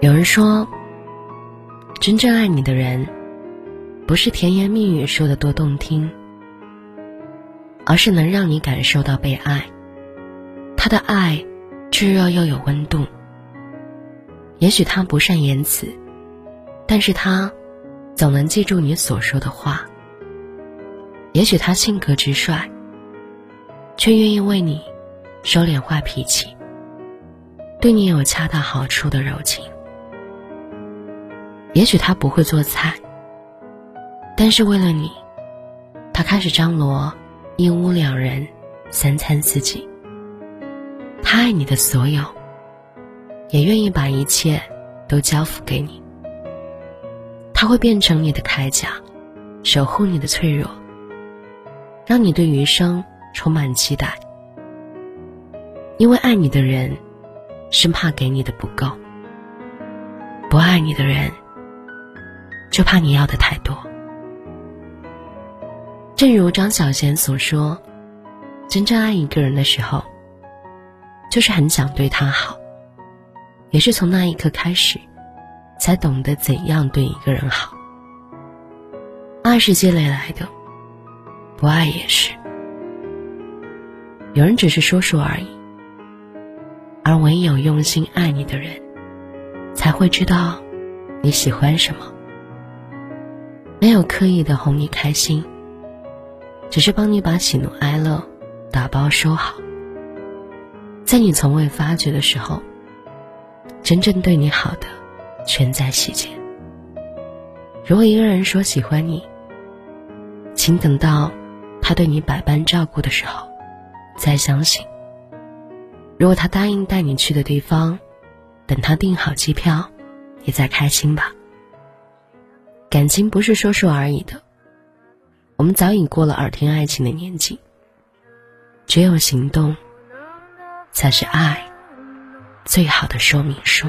有人说，真正爱你的人，不是甜言蜜语说的多动听，而是能让你感受到被爱。他的爱，炙热又有温度。也许他不善言辞，但是他总能记住你所说的话。也许他性格直率，却愿意为你收敛坏脾气，对你有恰到好处的柔情。也许他不会做菜，但是为了你，他开始张罗一屋两人三餐四季。他爱你的所有，也愿意把一切都交付给你。他会变成你的铠甲，守护你的脆弱，让你对余生充满期待。因为爱你的人，生怕给你的不够；不爱你的人。就怕你要的太多。正如张小娴所说：“真正爱一个人的时候，就是很想对他好，也是从那一刻开始，才懂得怎样对一个人好。爱是积累来的，不爱也是。有人只是说说而已，而唯有用心爱你的人，才会知道你喜欢什么。”没有刻意的哄你开心，只是帮你把喜怒哀乐打包收好。在你从未发觉的时候，真正对你好的全在细节。如果一个人说喜欢你，请等到他对你百般照顾的时候再相信。如果他答应带你去的地方，等他订好机票，你再开心吧。感情不是说说而已的，我们早已过了耳听爱情的年纪。只有行动，才是爱最好的说明书。